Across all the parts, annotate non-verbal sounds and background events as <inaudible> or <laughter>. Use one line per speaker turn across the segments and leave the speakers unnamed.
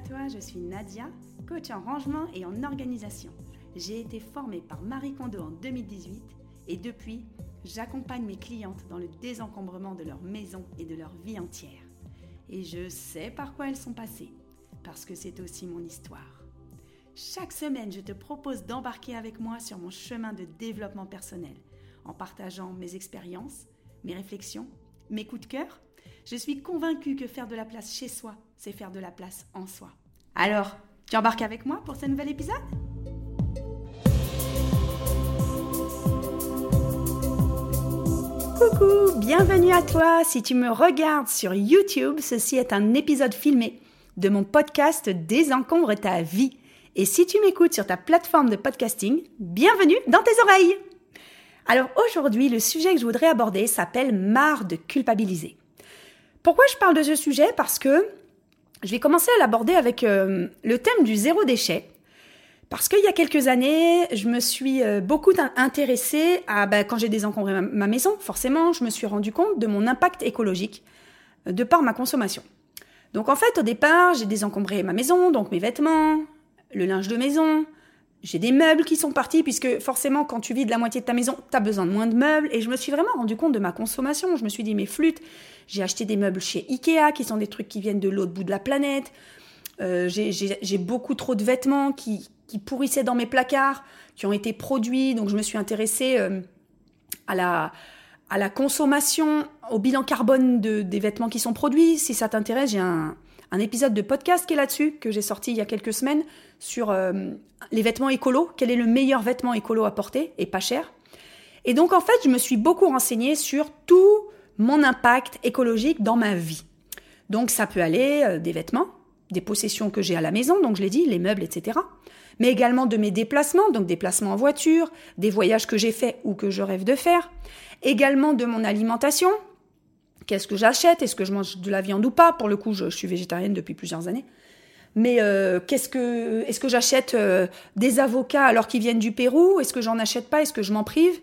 toi, je suis Nadia, coach en rangement et en organisation. J'ai été formée par Marie Kondo en 2018 et depuis, j'accompagne mes clientes dans le désencombrement de leur maison et de leur vie entière. Et je sais par quoi elles sont passées, parce que c'est aussi mon histoire. Chaque semaine, je te propose d'embarquer avec moi sur mon chemin de développement personnel, en partageant mes expériences, mes réflexions, mes coups de cœur. Je suis convaincue que faire de la place chez soi, c'est faire de la place en soi. Alors, tu embarques avec moi pour ce nouvel épisode? Coucou, bienvenue à toi. Si tu me regardes sur YouTube, ceci est un épisode filmé de mon podcast Désencombre ta vie. Et si tu m'écoutes sur ta plateforme de podcasting, bienvenue dans tes oreilles. Alors aujourd'hui, le sujet que je voudrais aborder s'appelle marre de culpabiliser. Pourquoi je parle de ce sujet? Parce que je vais commencer à l'aborder avec euh, le thème du zéro déchet. Parce qu'il y a quelques années, je me suis euh, beaucoup intéressée à, bah, quand j'ai désencombré ma, ma, maison, forcément, je me suis rendu compte de mon impact écologique euh, de par ma consommation. Donc en fait, au départ, j'ai désencombré ma maison, donc mes vêtements, le linge de maison, j'ai des meubles qui sont partis, puisque forcément, quand tu vis de la moitié de ta maison, tu as besoin de moins de meubles. Et je me suis vraiment rendu compte de ma consommation. Je me suis dit, mes flûtes, j'ai acheté des meubles chez Ikea, qui sont des trucs qui viennent de l'autre bout de la planète. Euh, j'ai beaucoup trop de vêtements qui, pourrissaient dans mes placards, qui ont été produits. Donc je me suis intéressée euh, à, la, consommation, au bilan carbone de, des vêtements qui sont produits. Si ça t'intéresse, j'ai un, un, épisode de podcast qui est là-dessus, que j'ai sorti il y a quelques semaines, sur euh, les vêtements écolos. Quel est le meilleur vêtement écolo à porter et pas cher Et donc en fait, je me suis beaucoup renseignée sur tout mon impact écologique dans ma vie. Donc ça peut aller euh, des vêtements, des possessions que j'ai à la maison, donc je l'ai dit, les meubles, etc mais également de mes déplacements, donc déplacements en voiture, des voyages que j'ai faits ou que je rêve de faire, également de mon alimentation. Qu'est-ce que j'achète Est-ce que je mange de la viande ou pas? Pour le coup, je, suis végétarienne depuis plusieurs années. Mais euh, est-ce que j'achète euh, des avocats alors qu'ils viennent du Pérou? Est-ce que j'en achète pas? Est-ce que je m'en prive?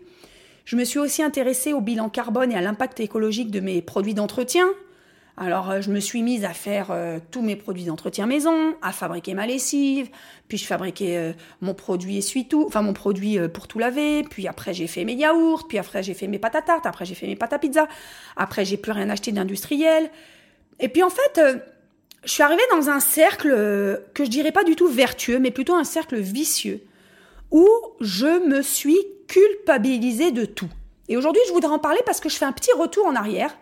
Je me suis aussi intéressée au bilan carbone et à l'impact écologique de mes produits d'entretien. Alors euh, je me suis mise à faire euh, tous mes produits d'entretien maison, à fabriquer ma lessive, puis je fabriquais euh, mon produit essuie-tout, enfin mon produit pour tout laver, puis après j'ai fait mes yaourts, puis après j'ai fait mes pâtes à tarte, après j'ai fait mes pâtes à pizza, après j'ai plus rien acheté d'industriel. Et puis en fait, je suis arrivée dans un cercle que je dirais pas du tout vertueux, mais plutôt un cercle vicieux, où je me suis culpabilisée de tout. Et aujourd'hui, je voudrais en parler parce que je fais un petit retour en arrière.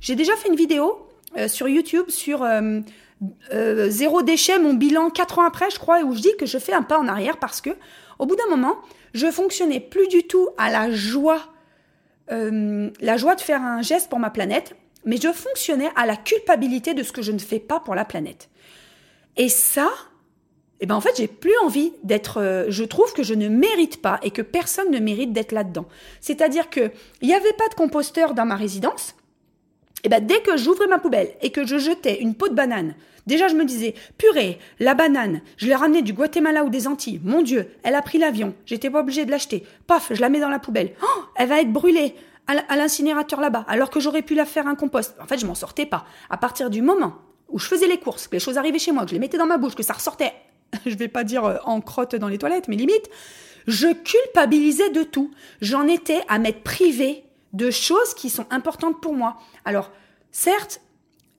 J'ai déjà fait une vidéo euh, sur YouTube sur euh, euh, zéro déchet, mon bilan quatre ans après, je crois, où je dis que je fais un pas en arrière parce que, au bout d'un moment, je fonctionnais plus du tout à la joie, la joie de faire un geste pour ma planète, mais je fonctionnais à la culpabilité de ce que je ne fais pas pour la planète. Et ça, eh ben en fait, j'ai plus envie d'être. je trouve que je ne mérite pas et que personne ne mérite d'être là-dedans. C'est-à-dire que il n'y avait pas de composteur dans ma résidence. Et eh ben dès que j'ouvrais ma poubelle et que je jetais une peau de banane, déjà je me disais purée, la banane, je l'ai ramenée du Guatemala ou des Antilles. Mon Dieu, elle a pris l'avion, j'étais pas obligée de l'acheter. Paf, je la mets dans la poubelle. Oh, elle va être brûlée à l'incinérateur là-bas, alors que j'aurais pu la faire un compost. En fait, je m'en sortais pas. À partir du moment où je faisais les courses, que les choses arrivaient chez moi, que je les mettais dans ma bouche, que ça ressortait, <laughs> je vais pas dire euh, en crotte dans les toilettes, mais limite, je culpabilisais de tout. J'en étais à m'être privée de choses qui sont importantes pour moi. Alors, certes,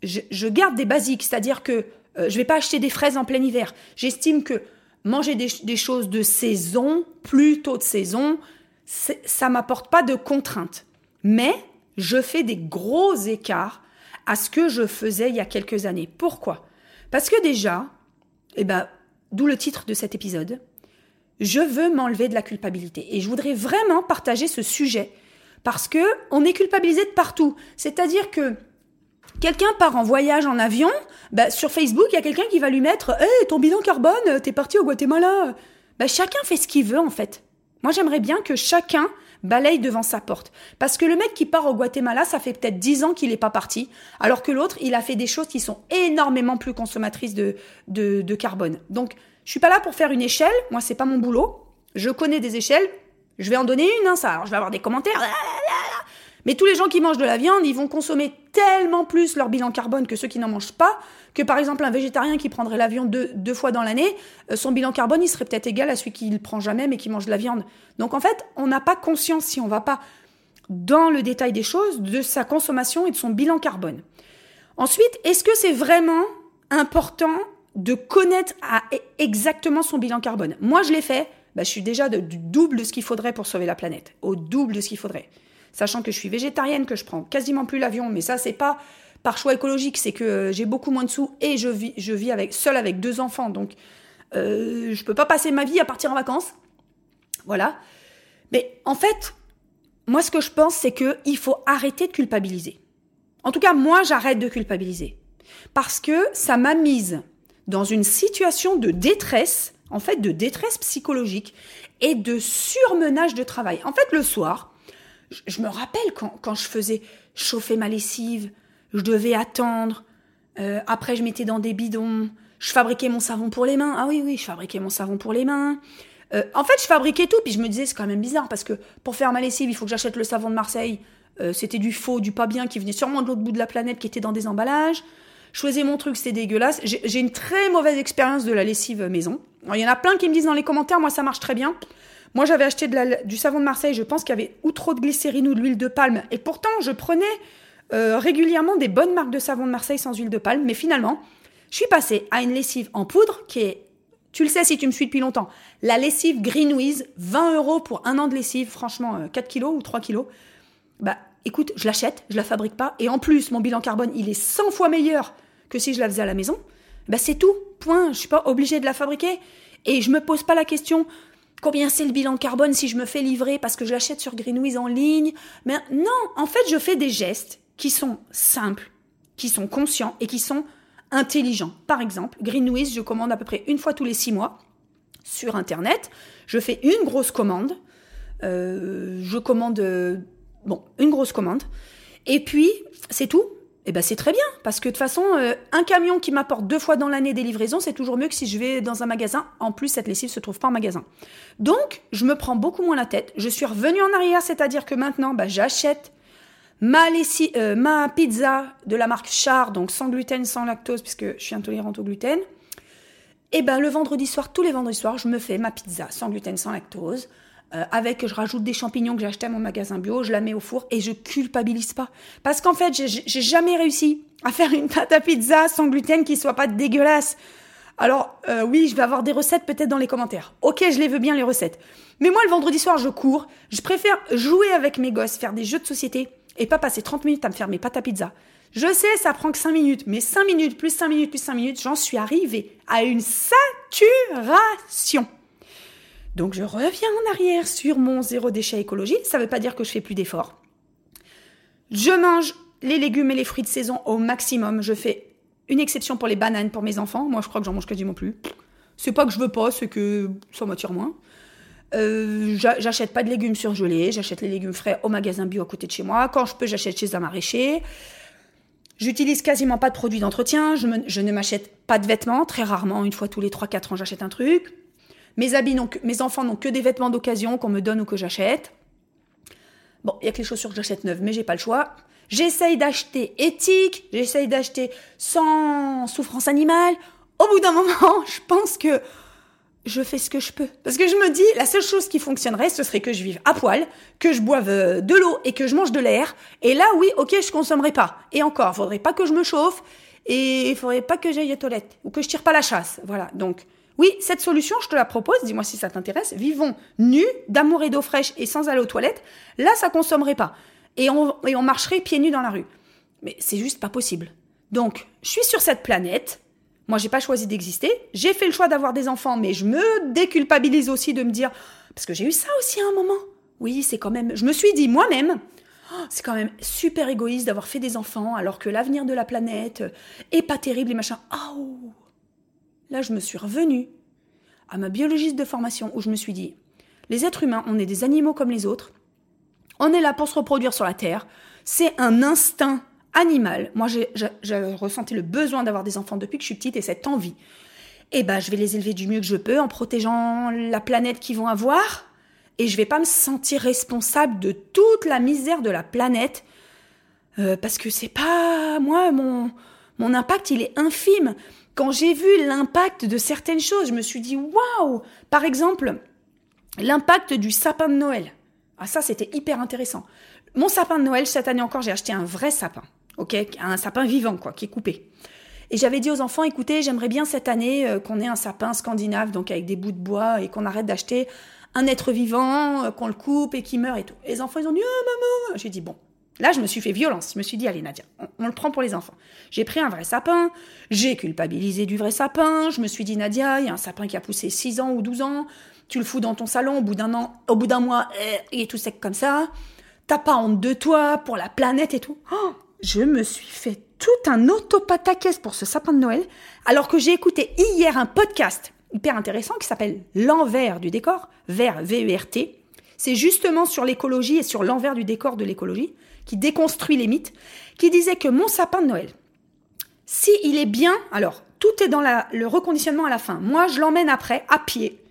je, garde des basiques, c'est-à-dire que je euh, je vais pas acheter des fraises en plein hiver. J'estime que manger des, choses de saison, plutôt de saison, ça m'apporte pas de contraintes. Mais je fais des gros écarts à ce que je faisais il y a quelques années. Pourquoi? Parce que déjà, eh ben, d'où le titre de cet épisode, je veux m'enlever de la culpabilité. Et je voudrais vraiment partager ce sujet parce que on est culpabilisé de partout. C'est-à-dire que quelqu'un part en voyage en avion, bah, sur Facebook, il y a quelqu'un qui va lui mettre Hey, ton bilan carbone, t'es parti au Guatemala. Bah, chacun fait ce qu'il veut, en fait. Moi, j'aimerais bien que chacun balaye devant sa porte. Parce que le mec qui part au Guatemala, ça fait peut-être dix ans qu'il n'est pas parti, alors que l'autre, il a fait des choses qui sont énormément plus consommatrices de, de, de carbone. Donc, je suis pas là pour faire une échelle. Moi, c'est pas mon boulot. Je connais des échelles. Je vais en donner une, hein, ça. Alors, je vais avoir des commentaires. Mais tous les gens qui mangent de la viande, ils vont consommer tellement plus leur bilan carbone que ceux qui n'en mangent pas, que par exemple un végétarien qui prendrait l'avion deux, deux, fois dans l'année, euh, son bilan carbone, il serait peut-être égal à celui qui ne prend jamais mais qui mange de la viande. Donc en fait, on n'a pas conscience, si on va pas dans le détail des choses, de sa consommation et de son bilan carbone. Ensuite, est-ce que c'est vraiment important de connaître exactement son bilan carbone? Moi, je l'ai fait. Bah, je suis déjà du double de ce qu'il faudrait pour sauver la planète. Au double de ce qu'il faudrait sachant que je suis végétarienne, que je prends quasiment plus l'avion, mais ça c'est pas par choix écologique, c'est que euh, j'ai beaucoup moins de sous et je vis, je vis avec, seule avec deux enfants, donc euh, je peux pas passer ma vie à partir en vacances. Voilà. Mais en fait, moi ce que je pense, c'est que il faut arrêter de culpabiliser. En tout cas, moi j'arrête de culpabiliser parce que ça m'a mise dans une situation de détresse, en fait de détresse psychologique et de surmenage de travail. En fait, le soir, je, me rappelle quand, je faisais chauffer ma lessive, je devais attendre. Euh, après, je mettais dans des bidons. Je fabriquais mon savon pour les mains. Ah oui, oui, je fabriquais mon savon pour les mains. Euh, en fait, je fabriquais tout. Puis je me disais, c'est quand même bizarre parce que pour faire ma lessive, il faut que j'achète le savon de Marseille. Euh, c'était du faux, du pas bien qui venait sûrement de l'autre bout de la planète, qui était dans des emballages. Je faisais mon truc, c'était dégueulasse. J'ai une très mauvaise expérience de la lessive maison. il y en a plein qui me disent dans les commentaires, moi ça marche très bien. Moi, j'avais acheté du savon de Marseille, je pense qu'il y avait ou trop de glycérine ou de l'huile de palme. Et pourtant, je prenais euh, régulièrement des bonnes marques de savon de Marseille sans huile de palme. Mais finalement, je suis passée à une lessive en poudre qui est, tu le sais si tu me suis depuis longtemps, la lessive Greenwiz, 20 euros pour un an de lessive, franchement, 4 euh, kilos ou 3 kilos. Bah, écoute, je l'achète, je la fabrique pas. Et en plus, mon bilan carbone, il est 100 fois meilleur que si je la faisais à la maison. Bah, c'est tout. Point. Je suis pas obligée de la fabriquer. Et je me pose pas la question combien c'est le bilan carbone si je me fais livrer parce que je l'achète sur Greenwiz en ligne? Mais non, en fait, je fais des gestes qui sont simples, qui sont conscients et qui sont intelligents. Par exemple, Greenwiz, je commande à peu près une fois tous les six mois sur Internet. Je fais une grosse commande. Euh, je commande, euh, bon, une grosse commande. Et puis, c'est tout eh ben c'est très bien parce que de toute façon euh, un camion qui m'apporte deux fois dans l'année des livraisons c'est toujours mieux que si je vais dans un magasin. En plus cette lessive se trouve pas en magasin. Donc je me prends beaucoup moins la tête. Je suis revenue en arrière c'est-à-dire que maintenant bah, j'achète euh, ma pizza de la marque Char donc sans gluten sans lactose puisque je suis intolérante au gluten. Et eh ben le vendredi soir tous les vendredis soirs je me fais ma pizza sans gluten sans lactose euh, avec, je rajoute des champignons que j'ai achetés à mon magasin bio, je la mets au four et je culpabilise pas. Parce qu'en fait, j'ai jamais réussi à faire une pâte à pizza sans gluten qui soit pas dégueulasse. Alors euh, oui, je vais avoir des recettes peut-être dans les commentaires. Ok, je les veux bien les recettes. Mais moi, le vendredi soir, je cours. Je préfère jouer avec mes gosses, faire des jeux de société et pas passer 30 minutes à me faire mes pâtes à pizza. Je sais, ça prend que 5 minutes, mais 5 minutes, plus 5 minutes, plus 5 minutes, j'en suis arrivée à une saturation. Donc je reviens en arrière sur mon zéro déchet écologie. Ça ne veut pas dire que je fais plus d'efforts. Je mange les légumes et les fruits de saison au maximum. Je fais une exception pour les bananes pour mes enfants. Moi, je crois que j'en mange quasiment plus. C'est pas que je veux pas, c'est que ça m'attire moins. Euh, j'achète pas de légumes surgelés, j'achète les légumes frais au magasin bio à côté de chez moi. Quand je peux, j'achète chez un maraîcher. J'utilise quasiment pas de produits d'entretien, je, je, ne m'achète pas de vêtements, très rarement, une fois tous les 3-4 ans, j'achète un truc. Mes habits, mes enfants n'ont que des vêtements d'occasion qu'on me donne ou que j'achète. Bon, il y a que les chaussures que j'achète neuves, mais j'ai pas le choix. J'essaye d'acheter éthique, j'essaye d'acheter sans souffrance animale. Au bout d'un moment, <laughs> je pense que je fais ce que je peux. Parce que je me dis, la seule chose qui fonctionnerait, ce serait que je vive à poil, que je boive euh, de l'eau et que je mange de l'air. Et là, oui, ok, je consommerai pas. Et encore, faudrait pas que je me chauffe et il faudrait pas que j'aille aux toilettes ou que je tire pas la chasse. Voilà. Donc, oui, cette solution, je te la propose, dis-moi si ça t'intéresse. Vivons nus, d'amour et d'eau fraîche et sans aller aux toilettes. Là, ça consommerait pas. Et on, et on marcherait pieds nus dans la rue. Mais c'est juste pas possible. Donc, je suis sur cette planète. Moi, j'ai pas choisi d'exister. J'ai fait le choix d'avoir des enfants, mais je me déculpabilise aussi de me dire, parce que j'ai eu ça aussi à un moment. Oui, c'est quand même, je me suis dit moi-même, oh, c'est quand même super égoïste d'avoir fait des enfants alors que l'avenir de la planète est pas terrible et machin. Oh, Là, je me suis revenue à ma biologiste de formation où je me suis dit, les êtres humains, on est des animaux comme les autres. On est là pour se reproduire sur la Terre. C'est un instinct animal. Moi, j'ai ressenti le besoin d'avoir des enfants depuis que je suis petite et cette envie. Eh ben, je vais les élever du mieux que je peux en protégeant la planète qu'ils vont avoir. Et je vais pas me sentir responsable de toute la misère de la planète Euh, parce que c'est pas moi mon mon impact il est infime. Quand j'ai vu l'impact de certaines choses, je me suis dit waouh. Par exemple, l'impact du sapin de Noël. Ah ça c'était hyper intéressant. Mon sapin de Noël cette année encore j'ai acheté un vrai sapin, ok, un sapin vivant quoi, qui est coupé. Et j'avais dit aux enfants, écoutez, j'aimerais bien cette année euh, qu'on ait un sapin scandinave, donc avec des bouts de bois, et qu'on arrête d'acheter un être vivant, euh, qu'on le coupe et qui meurt et tout. Et les enfants, ils ont dit, oh maman J'ai dit, bon, Là, je me suis fait violence. Je me suis dit, allez, Nadia, on, le prend pour les enfants. J'ai pris un vrai sapin, j'ai culpabilisé du vrai sapin. Je me suis dit, Nadia, il y a un sapin qui a poussé 6 ans ou 12 ans. Tu le fous dans ton salon, au bout d'un an, au bout d'un mois, eh, il est tout sec comme ça. T'as pas honte de toi, pour la planète et tout. Oh, je me suis fait tout un autopataquès pour ce sapin de Noël, alors que j'ai écouté hier un podcast hyper intéressant qui s'appelle L'envers du décor, vers V-E-R-T. C'est justement sur l'écologie et sur l'envers du décor de l'écologie qui déconstruit les mythes, qui disait que mon sapin de Noël, si il est bien, alors tout est dans le reconditionnement à la fin. Moi, je l'emmène après à pied,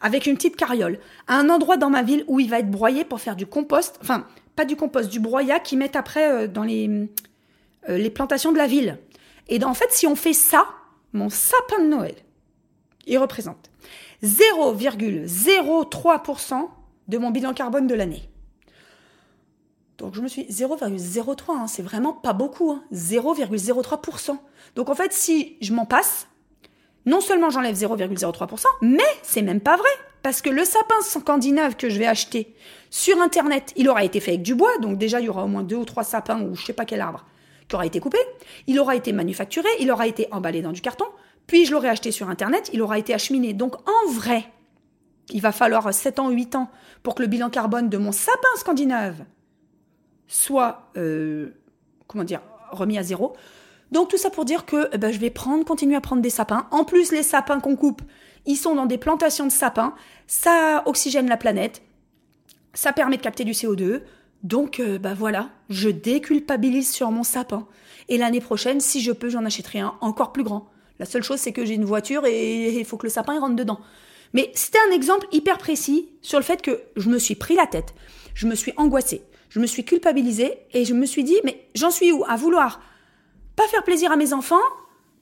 avec une petite carriole, à un endroit dans ma ville où il va être broyé pour faire du compost, enfin pas du compost, du broyat qu'ils mettent après euh, dans les, euh, les plantations de la ville. Et en fait, si on fait ça, mon sapin de Noël, il représente 0,03% de mon bilan carbone de l'année. Donc je me suis 0,03, hein, c'est vraiment pas beaucoup, 0,03%. Hein. Donc en fait, si je m'en passe, non seulement j'enlève 0,03%, mais c'est même pas vrai. Parce que le sapin scandinave que je vais acheter sur Internet, il aura été fait avec du bois, donc déjà il y aura au moins deux ou trois sapins ou je sais pas quel arbre qui aura été coupé, il aura été manufacturé, il aura été emballé dans du carton, puis je l'aurai acheté sur Internet, il aura été acheminé. Donc en vrai, il va falloir 7 ans, 8 ans pour que le bilan carbone de mon sapin scandinave soit, euh, comment dire, remis à zéro. Donc tout ça pour dire que eh ben, je vais prendre, continuer à prendre des sapins. En plus, les sapins qu'on coupe, ils sont dans des plantations de sapins. Ça oxygène la planète. Ça permet de capter du CO2. Donc, bah voilà, je déculpabilise sur mon sapin. Et l'année prochaine, si je peux, j'en achèterai un encore plus grand. La seule chose, c'est que j'ai une voiture et il faut que le sapin rentre dedans. Mais c'était un exemple hyper précis sur le fait que je me suis pris la tête. Je me suis angoissée je me suis culpabilisée et je me suis dit, mais j'en suis où À vouloir pas faire plaisir à mes enfants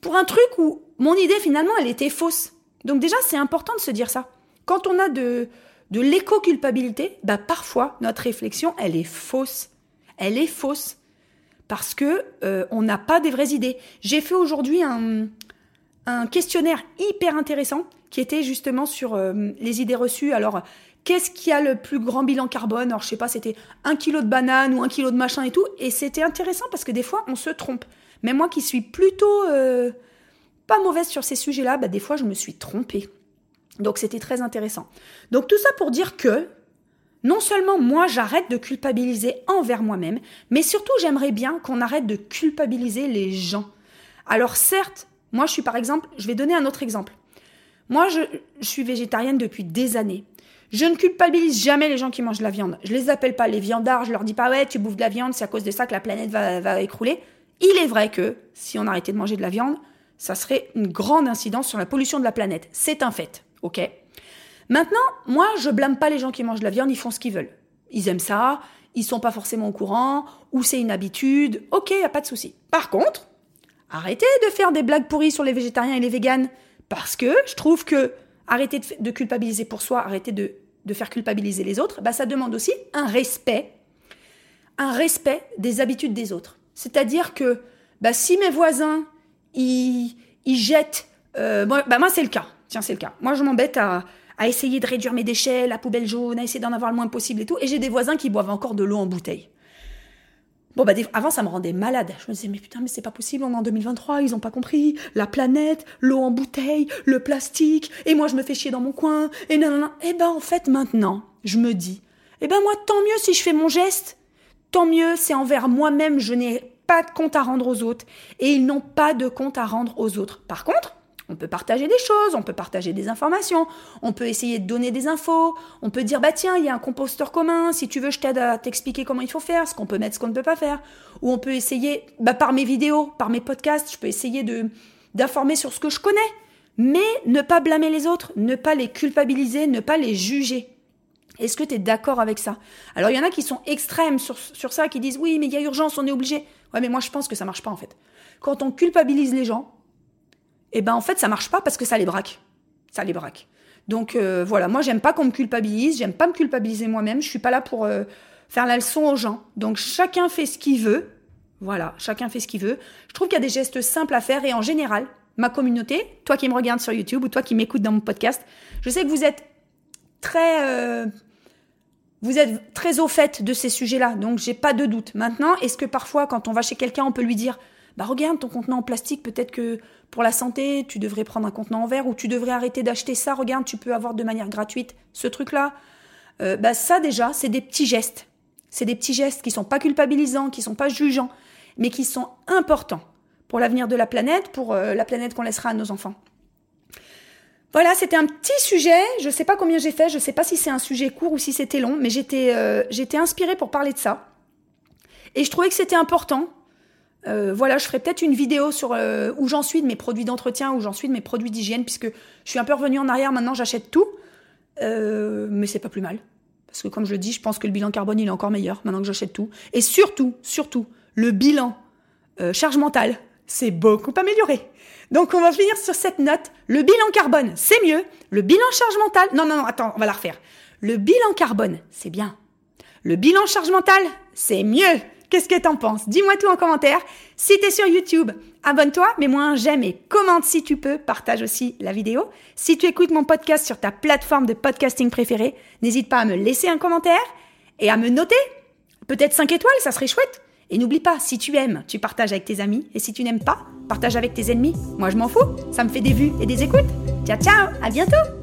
pour un truc où mon idée finalement elle était fausse. Donc déjà c'est important de se dire ça. Quand on a de, de l'éco-culpabilité, bah parfois notre réflexion elle est fausse. Elle est fausse parce que euh, on n'a pas des vraies idées. J'ai fait aujourd'hui un, questionnaire hyper intéressant qui était justement sur euh, les idées reçues. Alors qu'est-ce qui a le plus grand bilan carbone? Alors, je sais pas, c'était un kilo de banane ou un kilo de machin et tout. Et c'était intéressant parce que des fois, on se trompe. Mais moi qui suis plutôt euh, pas mauvaise sur ces sujets-là, bah, des fois, je me suis trompée. Donc, c'était très intéressant. Donc, tout ça pour dire que non seulement moi, j'arrête de culpabiliser envers moi-même, mais surtout, j'aimerais bien qu'on arrête de culpabiliser les gens. Alors, certes, moi, je suis par exemple, je vais donner un autre exemple. Moi, je, je suis végétarienne depuis des années. Je ne culpabilise jamais les gens qui mangent de la viande. Je les appelle pas les viandards, je leur dis pas ouais, tu bouffes de la viande, c'est à cause de ça que la planète va, va écrouler. Il est vrai que si on arrêtait de manger de la viande, ça serait une grande incidence sur la pollution de la planète. C'est un fait, ok? Maintenant, moi, je blâme pas les gens qui mangent de la viande, ils font ce qu'ils veulent. Ils aiment ça, ils sont pas forcément au courant, ou c'est une habitude, ok, y a pas de souci. Par contre, arrêtez de faire des blagues pourries sur les végétariens et les véganes, parce que je trouve que arrêter de, culpabiliser pour soi, arrêter de, faire culpabiliser les autres, bah, ça demande aussi un respect, un respect des habitudes des autres. C'est-à-dire que bah, si mes voisins, ils, jettent... Euh, bah, moi, c'est le cas. Tiens, c'est le cas. Moi, je m'embête à, à essayer de réduire mes déchets, la poubelle jaune, à essayer d'en avoir le moins possible et tout. Et j'ai des voisins qui boivent encore de l'eau en bouteille. Bon, bah, avant, ça me rendait malade. Je me disais, mais putain, mais c'est pas possible, on est en 2023, ils ont pas compris. La planète, l'eau en bouteille, le plastique, et moi, je me fais chier dans mon coin, et non. Et ben, en fait, maintenant, je me dis, eh ben, moi, tant mieux si je fais mon geste. Tant mieux, c'est envers moi-même, je n'ai pas de compte à rendre aux autres, et ils n'ont pas de compte à rendre aux autres. Par contre, on peut partager des choses, on peut partager des informations, on peut essayer de donner des infos, on peut dire bah tiens, il y a un composteur commun, si tu veux je t'aide à t'expliquer comment il faut faire, ce qu'on peut mettre, ce qu'on ne peut pas faire. Ou on peut essayer bah, par mes vidéos, par mes podcasts, je peux essayer de d'informer sur ce que je connais, mais ne pas blâmer les autres, ne pas les culpabiliser, ne pas les juger. Est-ce que tu es d'accord avec ça? Alors, il y en a qui sont extrêmes sur, sur ça, qui disent oui, mais il y a urgence, on est obligé. Ouais, mais moi, je pense que ça marche pas, en fait. Quand on culpabilise les gens, eh ben, en fait, ça marche pas parce que ça les braque. Ça les braque. Donc, euh, voilà, moi, j'aime pas qu'on me culpabilise, j'aime pas me culpabiliser moi-même, je suis pas là pour euh, faire la leçon aux gens. Donc, chacun fait ce qu'il veut. Voilà, chacun fait ce qu'il veut. Je trouve qu'il y a des gestes simples à faire et en général, ma communauté, toi qui me regardes sur YouTube ou toi qui m'écoutes dans mon podcast, je sais que vous êtes très euh, vous êtes très au fait de ces sujets-là, donc j'ai pas de doute. Maintenant, est-ce que parfois, quand on va chez quelqu'un, on peut lui dire Bah, regarde ton contenant en plastique, peut-être que pour la santé, tu devrais prendre un contenant en verre ou tu devrais arrêter d'acheter ça, regarde, tu peux avoir de manière gratuite ce truc-là. Euh, bah, ça, déjà, c'est des petits gestes. C'est des petits gestes qui sont pas culpabilisants, qui sont pas jugeants, mais qui sont importants pour l'avenir de la planète, pour euh, la planète qu'on laissera à nos enfants. Voilà, c'était un petit sujet. Je sais pas combien j'ai fait. Je sais pas si c'est un sujet court ou si c'était long, mais j'étais euh, j'étais inspirée pour parler de ça. Et je trouvais que c'était important. Euh, voilà, je ferai peut-être une vidéo sur euh, où j'en suis de mes produits d'entretien, où j'en suis de mes produits d'hygiène, puisque je suis un peu revenue en arrière. Maintenant, j'achète tout, mais c'est pas plus mal. Parce que comme je le dis, je pense que le bilan carbone il est encore meilleur maintenant que j'achète tout. Et surtout, surtout, le bilan charge mentale, c'est beaucoup amélioré. Donc on va finir sur cette note. Le bilan carbone, c'est mieux. Le bilan charge mentale, non, non, non, attends, on va la refaire. Le bilan carbone, c'est bien. Le bilan charge mentale, c'est mieux. Qu'est-ce que t'en penses? Dis-moi tout en commentaire. Si t'es sur YouTube, abonne-toi, mets-moi un j'aime et commente si tu peux. Partage aussi la vidéo. Si tu écoutes mon podcast sur ta plateforme de podcasting préférée, n'hésite pas à me laisser un commentaire et à me noter. Peut-être 5 étoiles, ça serait chouette. Et n'oublie pas, si tu aimes, tu partages avec tes amis. Et si tu n'aimes pas, partage avec tes ennemis. Moi, je m'en fous. Ça me fait des vues et des écoutes. Ciao, ciao, à bientôt